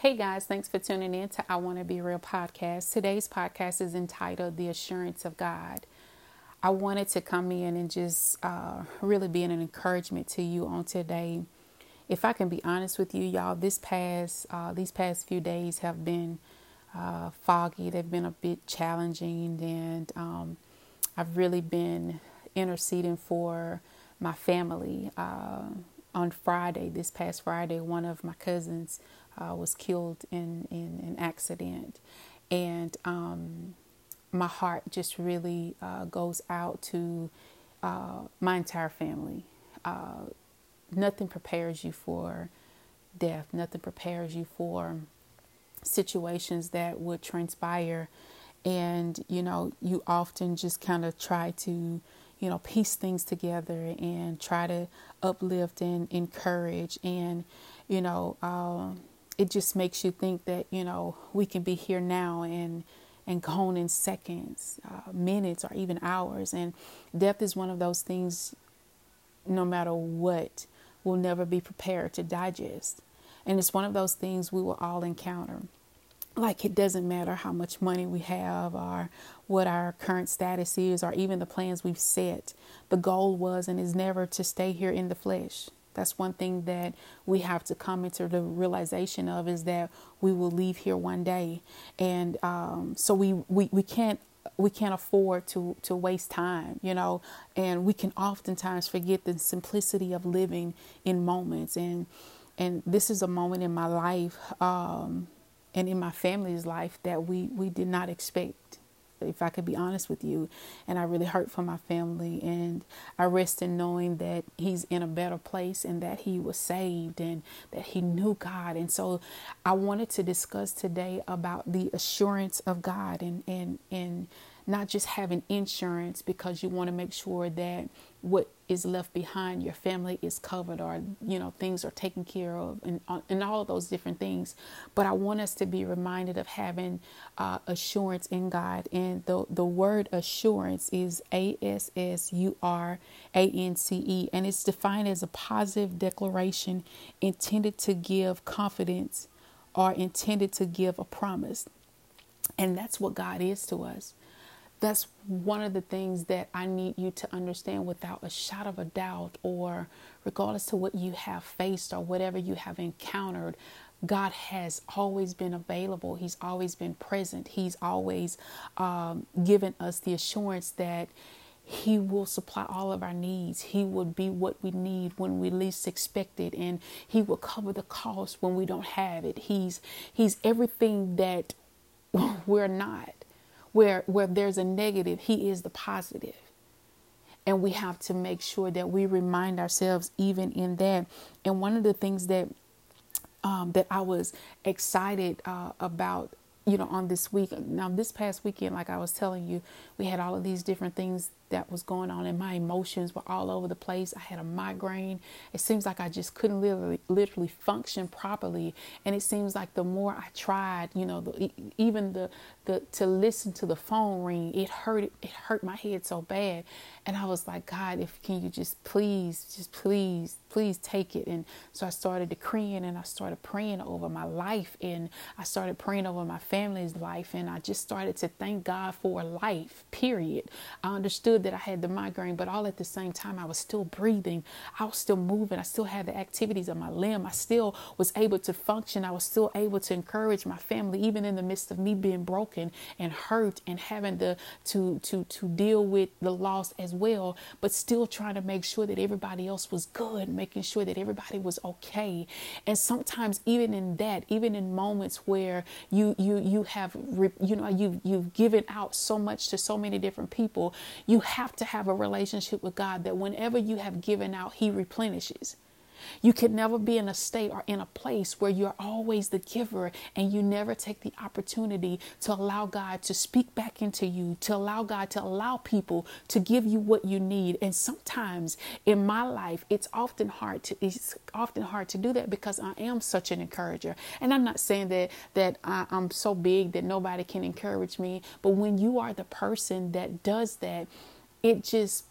Hey guys, thanks for tuning in to I Want to Be Real podcast. Today's podcast is entitled The Assurance of God. I wanted to come in and just uh, really be an encouragement to you on today. If I can be honest with you, y'all, this past uh, these past few days have been uh, foggy. They've been a bit challenging, and um, I've really been interceding for my family. Uh, on Friday, this past Friday, one of my cousins uh, was killed in, in an accident. And um, my heart just really uh, goes out to uh, my entire family. Uh, nothing prepares you for death, nothing prepares you for situations that would transpire. And, you know, you often just kind of try to, you know, piece things together and try to uplift and encourage. And, you know, um, it just makes you think that you know we can be here now and and gone in seconds, uh, minutes, or even hours. And death is one of those things. No matter what, we'll never be prepared to digest. And it's one of those things we will all encounter. Like it doesn't matter how much money we have or what our current status is or even the plans we've set. The goal was and is never to stay here in the flesh. That's one thing that we have to come into the realization of is that we will leave here one day, and um, so we, we we can't we can't afford to to waste time, you know, and we can oftentimes forget the simplicity of living in moments. And and this is a moment in my life um, and in my family's life that we we did not expect if I could be honest with you. And I really hurt for my family. And I rest in knowing that he's in a better place and that he was saved and that he knew God. And so I wanted to discuss today about the assurance of God and, and, and not just having insurance because you want to make sure that what is left behind your family is covered or you know things are taken care of and, uh, and all of those different things. But i want us to be reminded of having uh, assurance in god. And the, the word assurance is a-s-s-u-r-a-n-c-e and it's defined as a positive declaration intended to give confidence or intended to give a promise. And that's what god is to us that's one of the things that I need you to understand without a shot of a doubt, or regardless to what you have faced or whatever you have encountered. God has always been available. He's always been present. He's always um, given us the assurance that He will supply all of our needs. He will be what we need when we least expect it, and He will cover the cost when we don't have it. He's He's everything that we're not where where there's a negative, he is the positive. And we have to make sure that we remind ourselves even in that. And one of the things that um, that I was excited uh, about you know, on this week. Now, this past weekend, like I was telling you, we had all of these different things that was going on, and my emotions were all over the place. I had a migraine. It seems like I just couldn't literally, literally function properly. And it seems like the more I tried, you know, the, even the the to listen to the phone ring, it hurt. It hurt my head so bad. And I was like, God, if can you just please, just please, please take it. And so I started decreeing and I started praying over my life and I started praying over my family's life. And I just started to thank God for life, period. I understood that I had the migraine, but all at the same time, I was still breathing. I was still moving. I still had the activities of my limb. I still was able to function. I was still able to encourage my family, even in the midst of me being broken and hurt and having to, to, to, deal with the loss as well, but still trying to make sure that everybody else was good, making sure that everybody was okay. And sometimes even in that, even in moments where you you you have you know you you've given out so much to so many different people, you have to have a relationship with God that whenever you have given out, He replenishes. You can never be in a state or in a place where you're always the giver and you never take the opportunity to allow God to speak back into you, to allow God to allow people to give you what you need. And sometimes in my life, it's often hard to it's often hard to do that because I am such an encourager. And I'm not saying that that I, I'm so big that nobody can encourage me, but when you are the person that does that, it just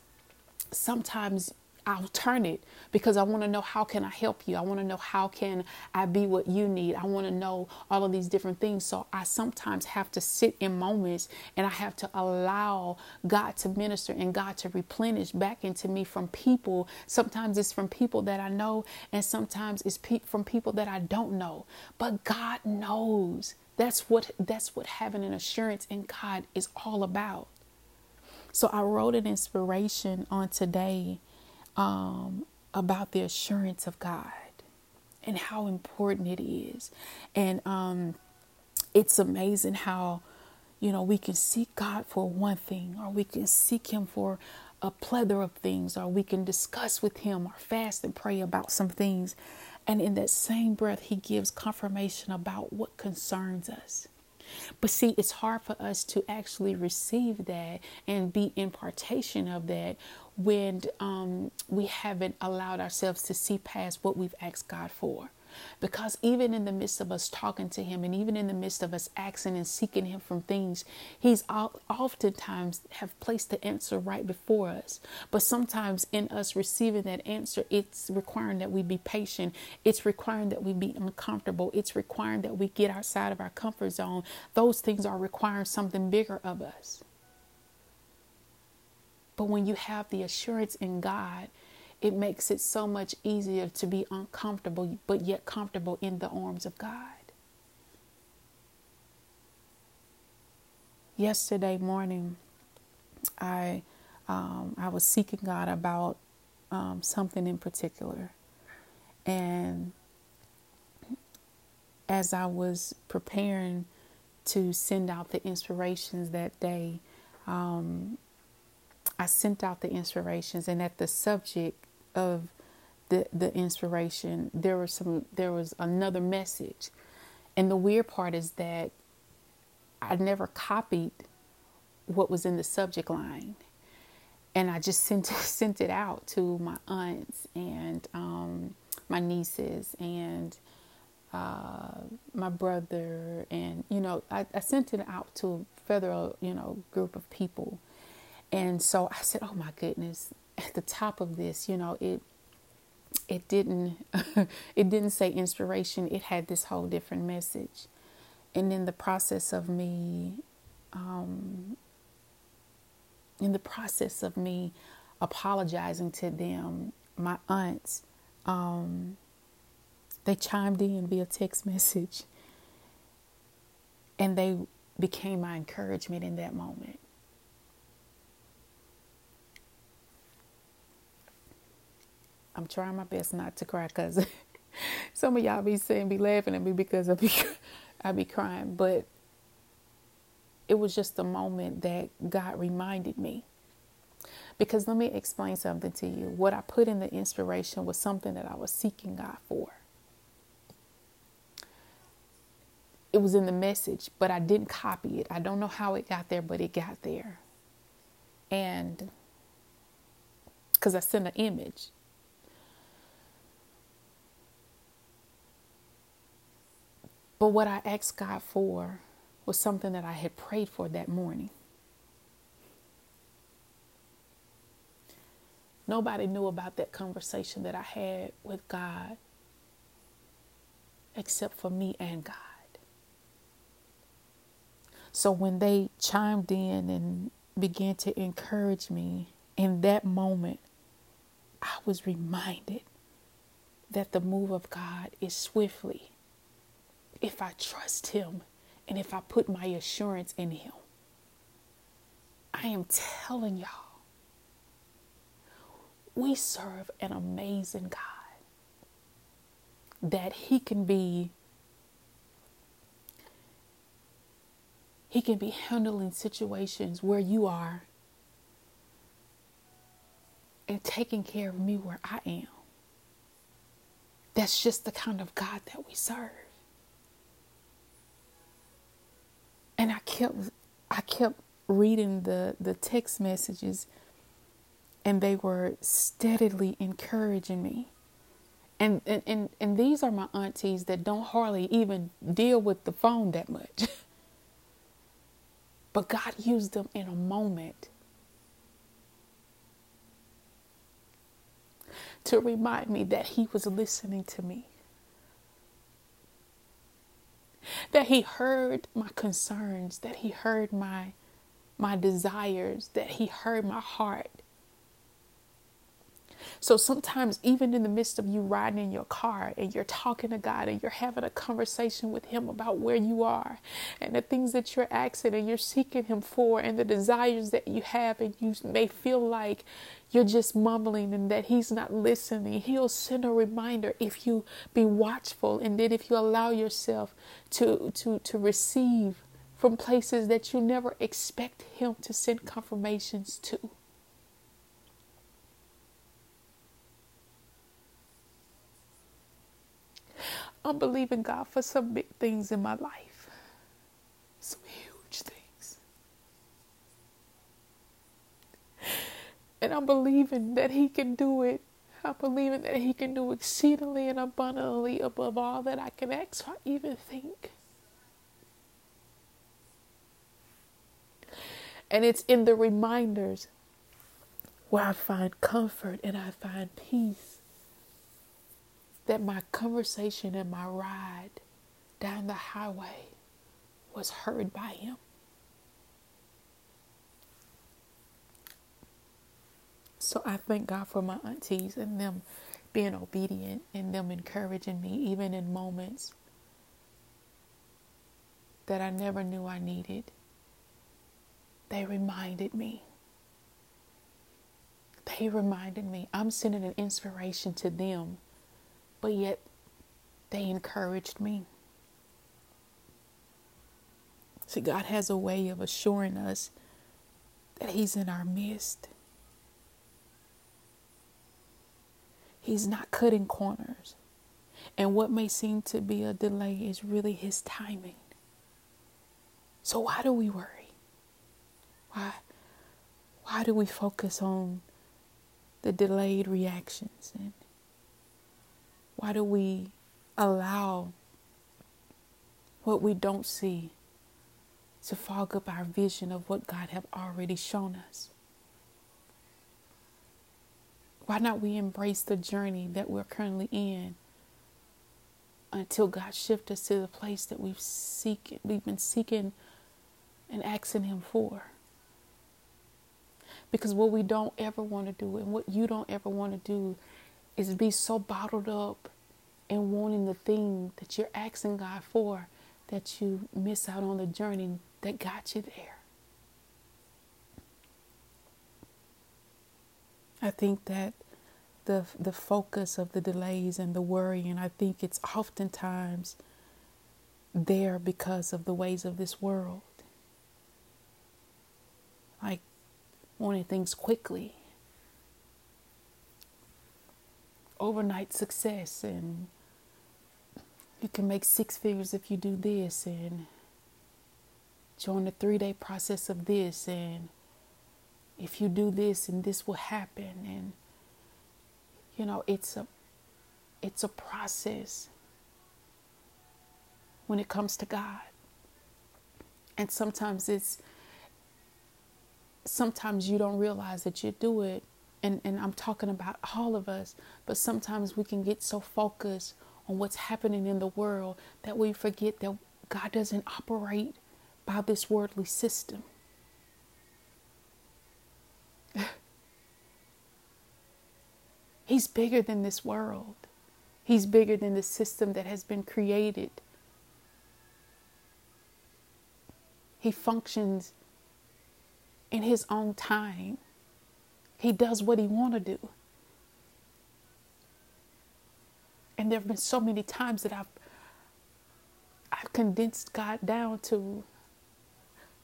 sometimes I'll turn it because I want to know how can I help you? I want to know how can I be what you need? I want to know all of these different things. So I sometimes have to sit in moments and I have to allow God to minister and God to replenish back into me from people. Sometimes it's from people that I know and sometimes it's pe- from people that I don't know. But God knows. That's what that's what having an assurance in God is all about. So I wrote an inspiration on today um, about the assurance of God and how important it is. And um, it's amazing how, you know, we can seek God for one thing, or we can seek Him for a plethora of things, or we can discuss with Him or fast and pray about some things. And in that same breath, He gives confirmation about what concerns us. But see, it's hard for us to actually receive that and be impartation of that when um, we haven't allowed ourselves to see past what we've asked God for. Because even in the midst of us talking to Him, and even in the midst of us asking and seeking Him from things, He's oftentimes have placed the answer right before us. But sometimes in us receiving that answer, it's requiring that we be patient. It's requiring that we be uncomfortable. It's requiring that we get outside of our comfort zone. Those things are requiring something bigger of us. But when you have the assurance in God, it makes it so much easier to be uncomfortable, but yet comfortable in the arms of God. Yesterday morning, I um, I was seeking God about um, something in particular, and as I was preparing to send out the inspirations that day, um, I sent out the inspirations, and at the subject of the the inspiration, there was some there was another message. And the weird part is that I never copied what was in the subject line. And I just sent sent it out to my aunts and um, my nieces and uh, my brother, and you know, I, I, sent it out to a federal, you know, group of people. And so I said, "Oh my goodness, at the top of this, you know, it it didn't it didn't say inspiration. It had this whole different message. And in the process of me um, in the process of me apologizing to them, my aunts, um, they chimed in via text message and they became my encouragement in that moment. I'm trying my best not to cry because some of y'all be saying, be laughing at me because I be, I be crying. But it was just a moment that God reminded me. Because let me explain something to you. What I put in the inspiration was something that I was seeking God for. It was in the message, but I didn't copy it. I don't know how it got there, but it got there. And because I sent an image But what I asked God for was something that I had prayed for that morning. Nobody knew about that conversation that I had with God except for me and God. So when they chimed in and began to encourage me in that moment, I was reminded that the move of God is swiftly if I trust Him and if I put my assurance in Him. I am telling y'all, we serve an amazing God that He can be. He can be handling situations where you are and taking care of me where I am. That's just the kind of God that we serve. And I kept I kept reading the the text messages and they were steadily encouraging me. And, and and and these are my aunties that don't hardly even deal with the phone that much. but God used them in a moment. to remind me that He was listening to me. That He heard my concerns, that He heard my, my desires, that He heard my heart, so sometimes, even in the midst of you riding in your car and you're talking to God and you're having a conversation with Him about where you are and the things that you're asking and you're seeking Him for and the desires that you have, and you may feel like you're just mumbling and that He's not listening, He'll send a reminder if you be watchful and then if you allow yourself to to to receive from places that you never expect Him to send confirmations to. I'm believing God for some big things in my life, some huge things. And I'm believing that He can do it. I'm believing that He can do exceedingly and abundantly above all that I can ask or even think. And it's in the reminders where I find comfort and I find peace that my conversation and my ride down the highway was heard by him. So I thank God for my aunties and them being obedient and them encouraging me, even in moments that I never knew I needed. They reminded me. They reminded me. I'm sending an inspiration to them but yet they encouraged me. See, God has a way of assuring us that He's in our midst. He's not cutting corners. And what may seem to be a delay is really His timing. So, why do we worry? Why, why do we focus on the delayed reactions and why do we allow what we don't see to fog up our vision of what God have already shown us? Why not we embrace the journey that we're currently in until God shifts us to the place that we've seek we've been seeking and asking him for? Because what we don't ever want to do and what you don't ever want to do is be so bottled up and wanting the thing that you're asking God for that you miss out on the journey that got you there. I think that the the focus of the delays and the worry, and I think it's oftentimes there because of the ways of this world. Like wanting things quickly overnight success and you can make six figures if you do this and join the three day process of this and if you do this and this will happen and you know it's a it's a process when it comes to God. And sometimes it's sometimes you don't realize that you do it and, and I'm talking about all of us, but sometimes we can get so focused on what's happening in the world that we forget that God doesn't operate by this worldly system. He's bigger than this world. He's bigger than the system that has been created. He functions in his own time. He does what he want to do. And there have been so many times that I've I've condensed God down to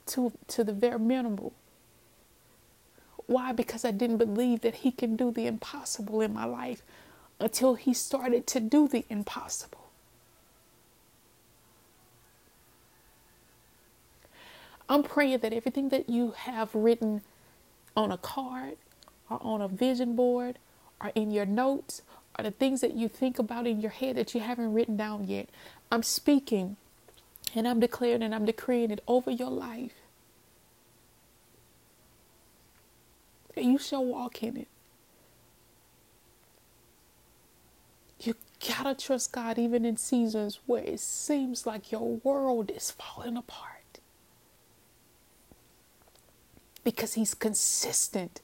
to to the very minimal. Why? Because I didn't believe that he can do the impossible in my life until he started to do the impossible. I'm praying that everything that you have written on a card or on a vision board or in your notes or the things that you think about in your head that you haven't written down yet. I'm speaking and I'm declaring and I'm decreeing it over your life. And you shall walk in it. You gotta trust God even in seasons where it seems like your world is falling apart. Because He's consistent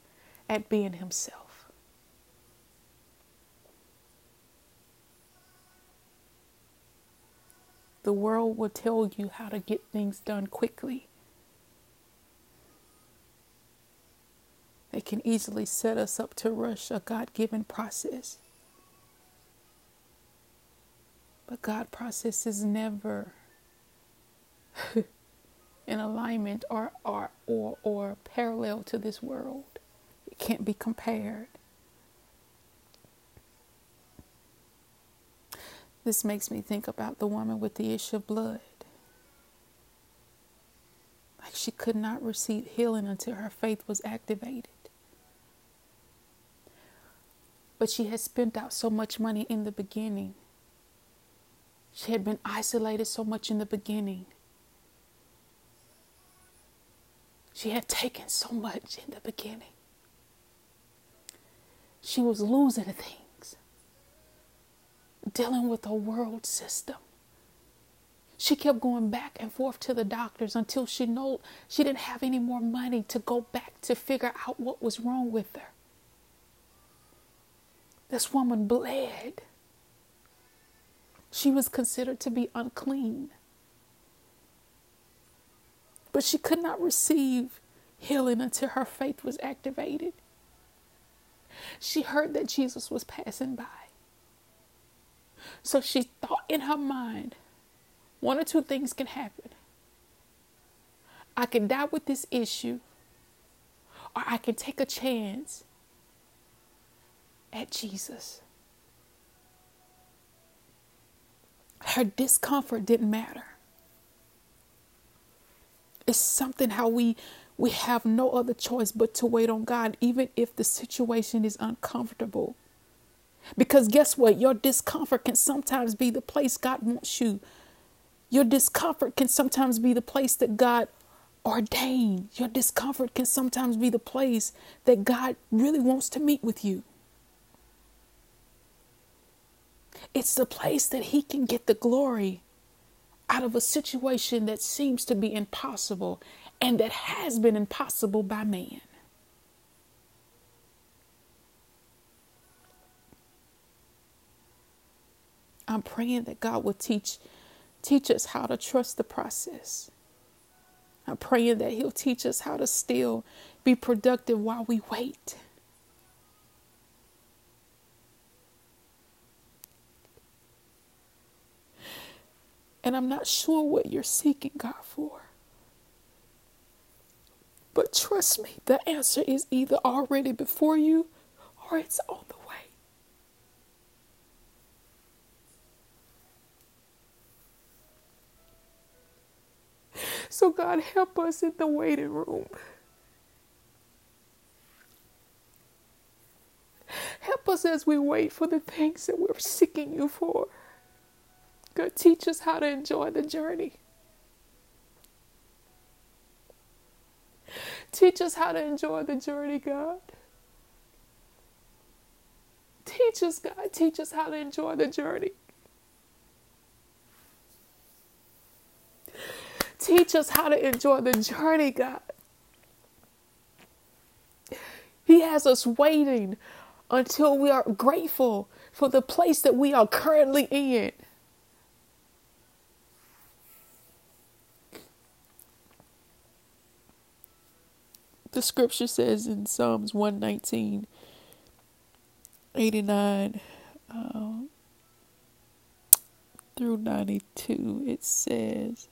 at being Himself. The world will tell you how to get things done quickly. They can easily set us up to rush a God given process. But God process is never in alignment or, or, or, or parallel to this world. Can't be compared. This makes me think about the woman with the issue of blood. Like she could not receive healing until her faith was activated. But she had spent out so much money in the beginning she had been isolated so much in the beginning. She had taken so much in the beginning. She was losing things, dealing with a world system. She kept going back and forth to the doctors until she know she didn't have any more money to go back to figure out what was wrong with her. This woman bled she was considered to be unclean. But she could not receive healing until her faith was activated. She heard that Jesus was passing by. So she thought in her mind one or two things can happen. I can die with this issue, or I can take a chance at Jesus. her discomfort didn't matter. It's something how we we have no other choice but to wait on God even if the situation is uncomfortable. Because guess what? Your discomfort can sometimes be the place God wants you. Your discomfort can sometimes be the place that God ordained. Your discomfort can sometimes be the place that God really wants to meet with you. It's the place that He can get the glory out of a situation that seems to be impossible and that has been impossible by man. I'm praying that God will teach teach us how to trust the process. I'm praying that he'll teach us how to still be productive while we wait. And I'm not sure what you're seeking God for. But trust me, the answer is either already before you or it's on the way. So, God, help us in the waiting room. Help us as we wait for the things that we're seeking you for. God, teach us how to enjoy the journey. Teach us how to enjoy the journey, God. Teach us, God. Teach us how to enjoy the journey. Teach us how to enjoy the journey, God. He has us waiting until we are grateful for the place that we are currently in. The scripture says in Psalms 119, 89 um, through 92, it says,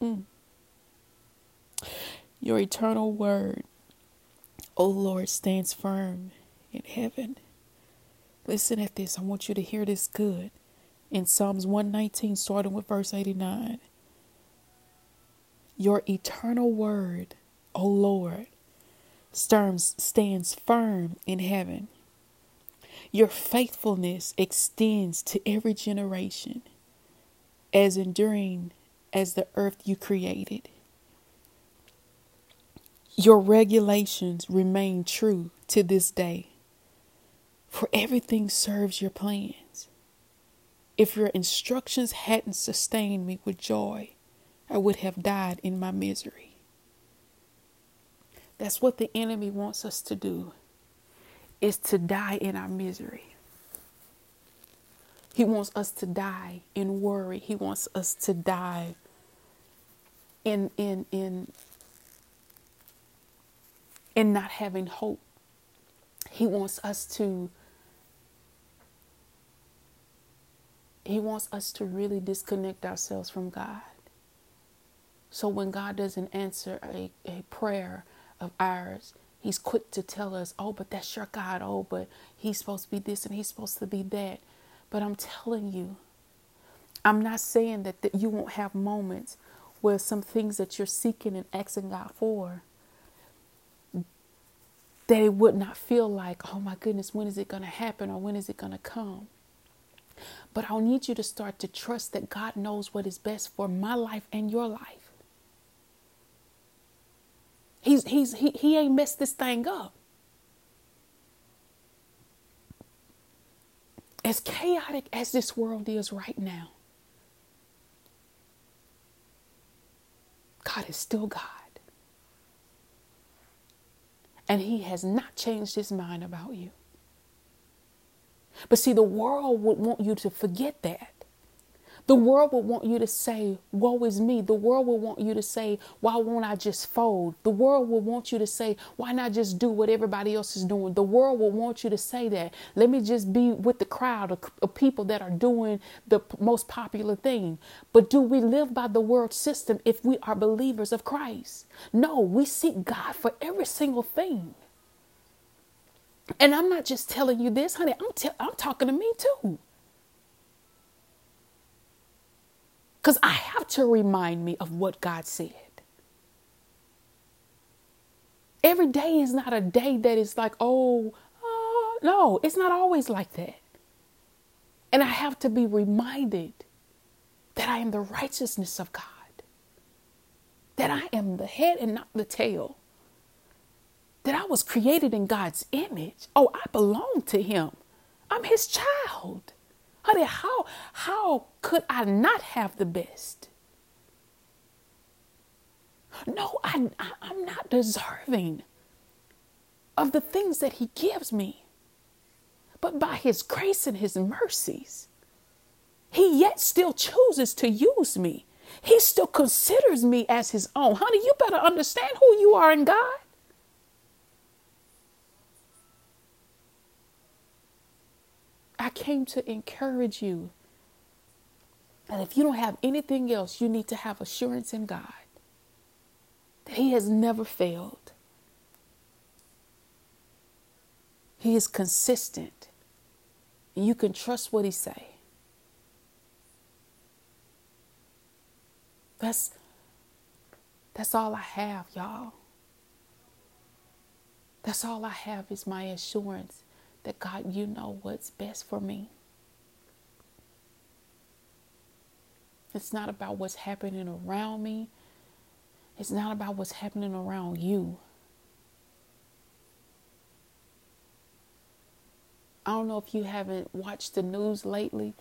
mm, Your eternal word, O Lord, stands firm in heaven. Listen at this. I want you to hear this good. In Psalms 119, starting with verse 89. Your eternal word, O Lord, stands, firm in heaven. Your faithfulness extends to every generation, as enduring as the earth you created. Your regulations remain true to this day. For everything serves your plans. If your instructions hadn't sustained me with joy, I would have died in my misery. That's what the enemy wants us to do is to die in our misery. He wants us to die in worry. He wants us to die in in in in not having hope. He wants us to He wants us to really disconnect ourselves from God. So when God doesn't answer a, a prayer of ours, He's quick to tell us, oh, but that's your God. Oh, but He's supposed to be this and He's supposed to be that. But I'm telling you, I'm not saying that, that you won't have moments where some things that you're seeking and asking God for, that it would not feel like, oh my goodness, when is it going to happen or when is it going to come? But I'll need you to start to trust that God knows what is best for my life and your life. He's, he's, he, he ain't messed this thing up. As chaotic as this world is right now, God is still God. And He has not changed His mind about you. But see, the world would want you to forget that. The world will want you to say, Woe is me. The world will want you to say, Why won't I just fold? The world will want you to say, Why not just do what everybody else is doing? The world will want you to say that. Let me just be with the crowd of, of people that are doing the p- most popular thing. But do we live by the world system if we are believers of Christ? No, we seek God for every single thing. And I'm not just telling you this, honey. I'm, te- I'm talking to me too. Because I have to remind me of what God said. Every day is not a day that is like, oh, uh, no, it's not always like that. And I have to be reminded that I am the righteousness of God, that I am the head and not the tail, that I was created in God's image. Oh, I belong to Him, I'm His child. Honey, how how could I not have the best? No, I, I I'm not deserving of the things that He gives me. But by His grace and His mercies, He yet still chooses to use me. He still considers me as His own. Honey, you better understand who you are in God. I came to encourage you. And if you don't have anything else, you need to have assurance in God that He has never failed. He is consistent. You can trust what He say. That's that's all I have, y'all. That's all I have is my assurance that God, you know what's best for me. It's not about what's happening around me. It's not about what's happening around you. I don't know if you haven't watched the news lately,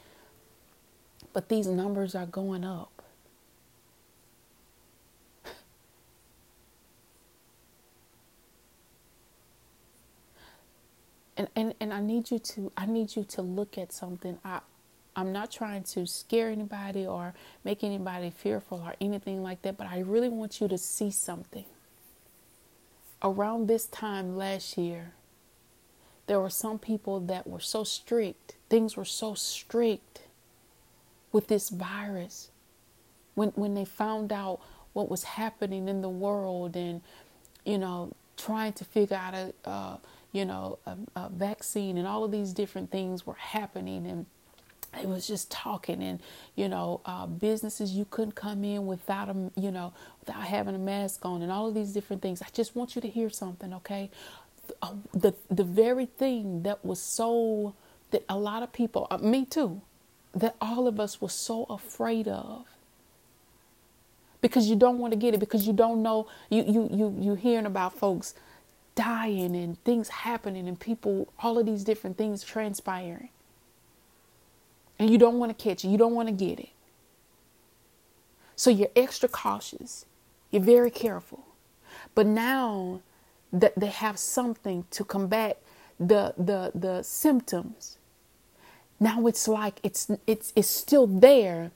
but these numbers are going up. And, and and I need you to I need you to look at something. I I'm not trying to scare anybody or make anybody fearful or anything like that, but I really want you to see something. Around this time last year, there were some people that were so strict. Things were so strict with this virus. When when they found out what was happening in the world and you know trying to figure out a uh, you know, a, a vaccine and all of these different things were happening and it was just talking and you know uh, businesses you couldn't come in without a you know without having a mask on and all of these different things. I just want you to hear something okay? Uh, the the very thing that was so that a lot of people uh, me too that all of us were so afraid of. Because you don't want to get it because you don't know you you you you hearing about folks dying and things happening and people, all of these different things transpiring. And you don't want to catch it, you don't want to get it. So you're extra cautious, you're very careful. But now that they have something to combat the the the symptoms, now it's like it's it's it's still there,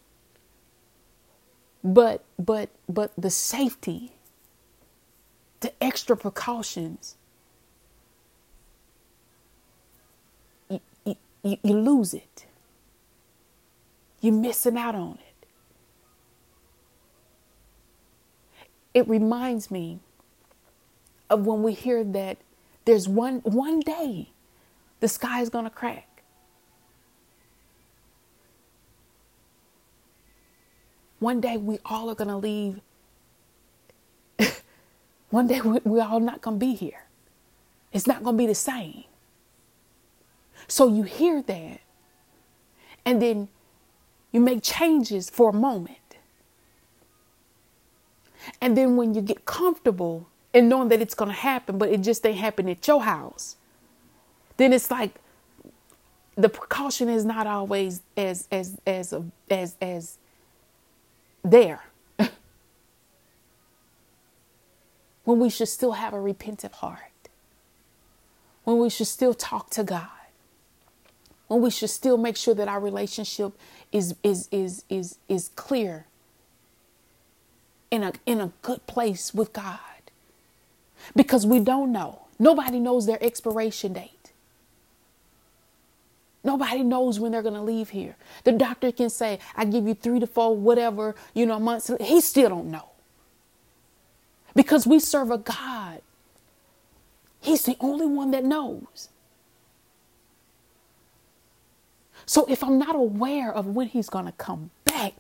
but but but the safety the extra precautions you, you, you lose it you're missing out on it it reminds me of when we hear that there's one one day the sky is going to crack One day we all are going to leave. One day we, we're all not going to be here. It's not going to be the same. So you hear that, and then you make changes for a moment. And then when you get comfortable and knowing that it's going to happen, but it just ain't happening at your house, then it's like the precaution is not always as as as as as there. When we should still have a repentant heart. When we should still talk to God. When we should still make sure that our relationship is is is is is clear in a in a good place with God. Because we don't know. Nobody knows their expiration date. Nobody knows when they're going to leave here. The doctor can say, I give you three to four, whatever, you know, months. He still don't know. Because we serve a God. He's the only one that knows. So if I'm not aware of when he's going to come back,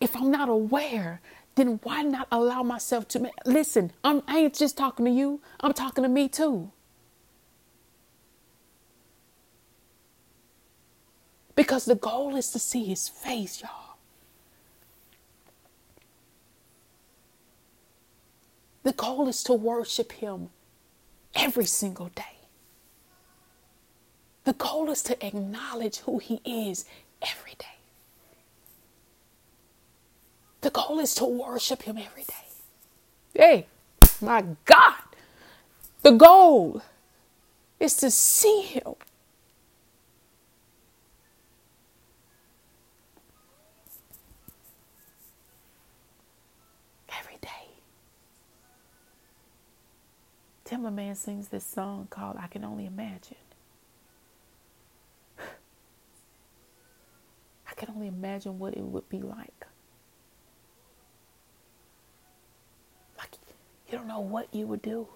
if I'm not aware, then why not allow myself to listen? I'm, I ain't just talking to you. I'm talking to me too. Because the goal is to see his face, y'all. The goal is to worship him every single day. The goal is to acknowledge who he is every day. The goal is to worship him every day. Hey, my God. The goal is to see him Tamela Mann sings this song called I Can Only Imagine. I can only imagine what it would be like. Like, you don't know what you would do.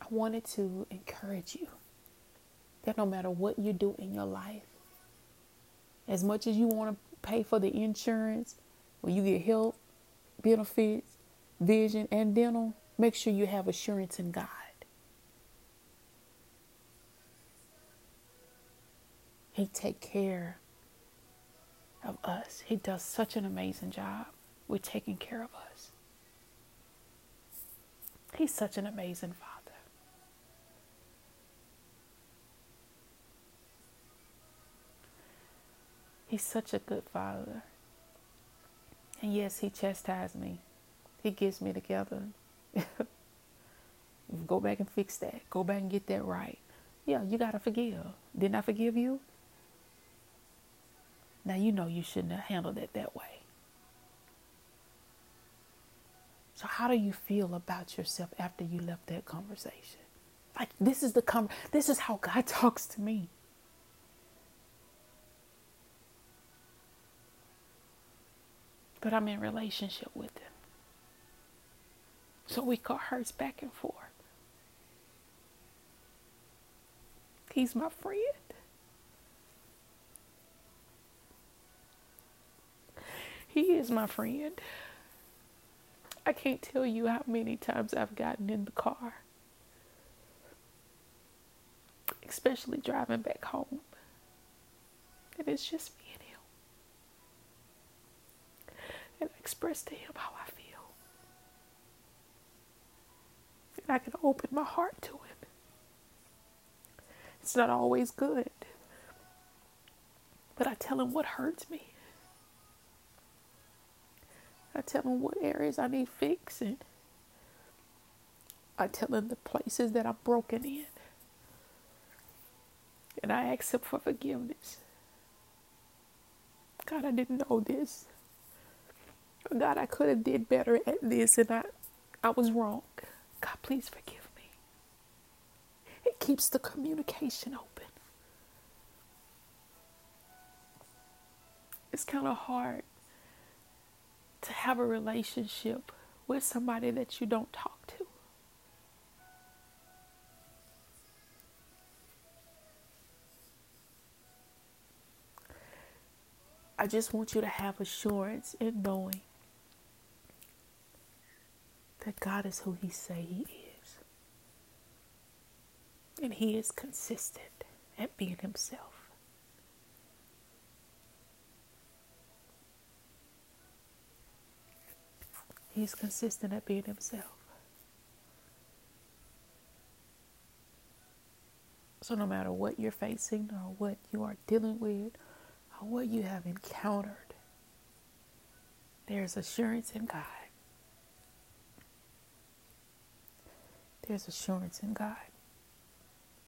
I wanted to encourage you that no matter what you do in your life, as much as you want to pay for the insurance, when you get help, benefits, vision, and dental, make sure you have assurance in God. He take care of us. He does such an amazing job with taking care of us. He's such an amazing father. He's such a good father. And yes, he chastised me. He gets me together. Go back and fix that. Go back and get that right. Yeah, you got to forgive. Didn't I forgive you? Now you know you shouldn't have handled it that way. So how do you feel about yourself after you left that conversation? Like this is the com- this is how God talks to me. But I'm in relationship with him. So we hurts back and forth. He's my friend. He is my friend. I can't tell you how many times I've gotten in the car, especially driving back home, and it's just me and him. And I express to him how I feel. I can open my heart to Him. It's not always good, but I tell Him what hurts me. I tell Him what areas I need fixing. I tell Him the places that I'm broken in. And I ask Him for forgiveness. God, I didn't know this. God, I could have did better at this and I I was wrong. God, please forgive me. It keeps the communication open. It's kind of hard to have a relationship with somebody that you don't talk to. I just want you to have assurance in knowing that God is who He say He is, and He is consistent at being Himself. He's consistent at being Himself. So, no matter what you're facing or what you are dealing with, or what you have encountered, there's assurance in God. There's assurance in God.